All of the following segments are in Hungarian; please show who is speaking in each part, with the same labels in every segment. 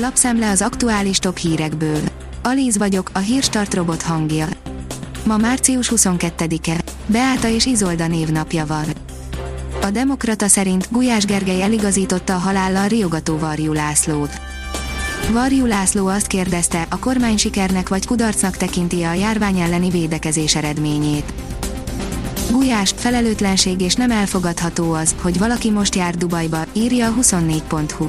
Speaker 1: Lapszemle az aktuális top hírekből. Alíz vagyok, a hírstart robot hangja. Ma március 22-e. Beáta és Izolda névnapja van. A Demokrata szerint Gulyás Gergely eligazította a halállal riogató Varjú Lászlót. Varjú László azt kérdezte, a kormány sikernek vagy kudarcnak tekinti a járvány elleni védekezés eredményét. Gulyás, felelőtlenség és nem elfogadható az, hogy valaki most jár Dubajba, írja a 24.hu.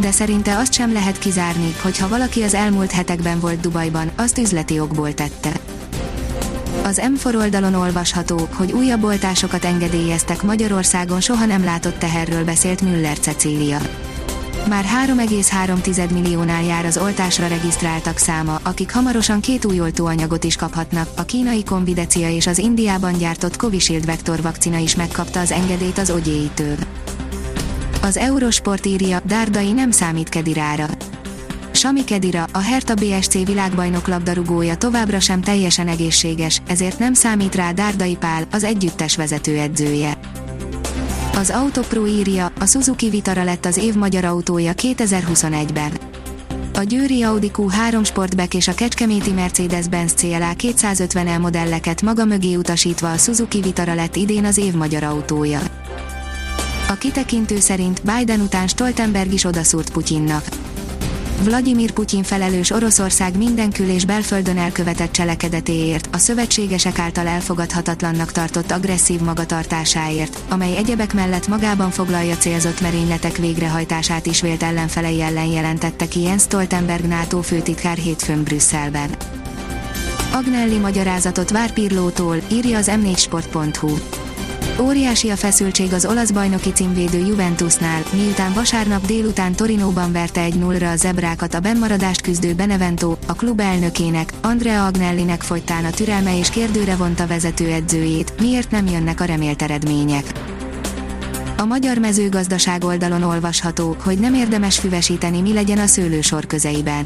Speaker 1: De szerinte azt sem lehet kizárni, hogy ha valaki az elmúlt hetekben volt Dubajban, azt üzleti okból tette. Az M4 oldalon olvasható, hogy újabb oltásokat engedélyeztek Magyarországon soha nem látott teherről beszélt Müller Cecília. Már 3,3 milliónál jár az oltásra regisztráltak száma, akik hamarosan két új oltóanyagot is kaphatnak. A kínai Convidecia és az Indiában gyártott Covishield vektor vakcina is megkapta az engedélyt az ogyéitől. Az Eurosport írja, Dárdai nem számít Kedirára. Sami Kedira, a Hertha BSC világbajnok labdarúgója továbbra sem teljesen egészséges, ezért nem számít rá Dárdai Pál, az együttes vezetőedzője. Az Autopro írja, a Suzuki Vitara lett az év magyar autója 2021-ben. A Győri Audi Q3 Sportback és a Kecskeméti Mercedes-Benz CLA 250L modelleket maga mögé utasítva a Suzuki Vitara lett idén az év magyar autója. A kitekintő szerint Biden után Stoltenberg is odaszúrt Putyinnak. Vladimir Putyin felelős Oroszország mindenkül és belföldön elkövetett cselekedetéért, a szövetségesek által elfogadhatatlannak tartott agresszív magatartásáért, amely egyebek mellett magában foglalja célzott merényletek végrehajtását is vélt ellenfelei ellen jelentette ki Jens Stoltenberg NATO főtitkár hétfőn Brüsszelben. Agnelli magyarázatot vár Pirlótól, írja az m4sport.hu. Óriási a feszültség az olasz bajnoki címvédő Juventusnál, miután vasárnap délután Torinóban verte egy 0 a zebrákat a bennmaradást küzdő Benevento, a klub elnökének, Andrea Agnellinek folytán a türelme és kérdőre vonta vezetőedzőjét, miért nem jönnek a remélt eredmények. A magyar mezőgazdaság oldalon olvasható, hogy nem érdemes füvesíteni mi legyen a szőlősor közeiben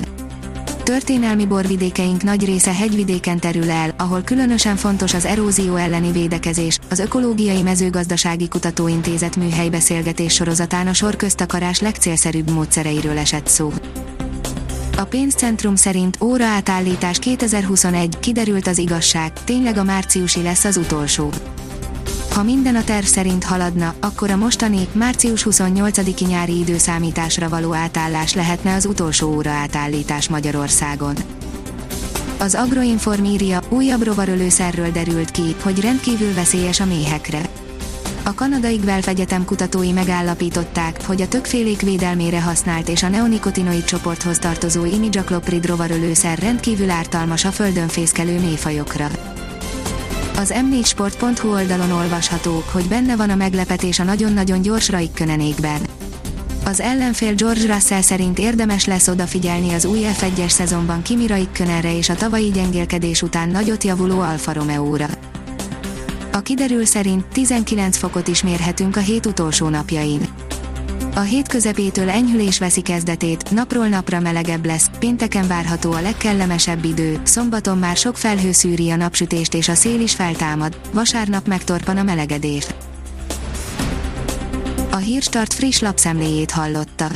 Speaker 1: Történelmi borvidékeink nagy része hegyvidéken terül el, ahol különösen fontos az erózió elleni védekezés. Az Ökológiai Mezőgazdasági Kutatóintézet műhelybeszélgetés sorozatán a sorköztakarás legcélszerűbb módszereiről esett szó. A pénzcentrum szerint óraátállítás 2021, kiderült az igazság, tényleg a márciusi lesz az utolsó. Ha minden a terv szerint haladna, akkor a mostani, március 28-i nyári időszámításra való átállás lehetne az utolsó óra átállítás Magyarországon. Az Agroinform írja, újabb rovarölőszerről derült ki, hogy rendkívül veszélyes a méhekre. A kanadai Guelph Egyetem kutatói megállapították, hogy a többfélék védelmére használt és a neonikotinoid csoporthoz tartozó imidacloprid rovarölőszer rendkívül ártalmas a földön fészkelő méhfajokra. Az m4sport.hu oldalon olvasható, hogy benne van a meglepetés a nagyon-nagyon gyors Raikkönenékben. Az ellenfél George Russell szerint érdemes lesz odafigyelni az új F1-es szezonban Kimi Raikkönenre és a tavalyi gyengélkedés után nagyot javuló Alfa Romeo-ra. A kiderül szerint 19 fokot is mérhetünk a hét utolsó napjain. A hét közepétől enyhülés veszi kezdetét, napról napra melegebb lesz, pénteken várható a legkellemesebb idő, szombaton már sok felhő szűri a napsütést és a szél is feltámad, vasárnap megtorpan a melegedés. A Hírstart friss lapszemléjét hallotta.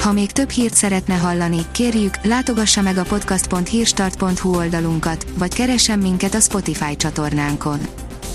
Speaker 1: Ha még több hírt szeretne hallani, kérjük, látogassa meg a podcast.hírstart.hu oldalunkat, vagy keressen minket a Spotify csatornánkon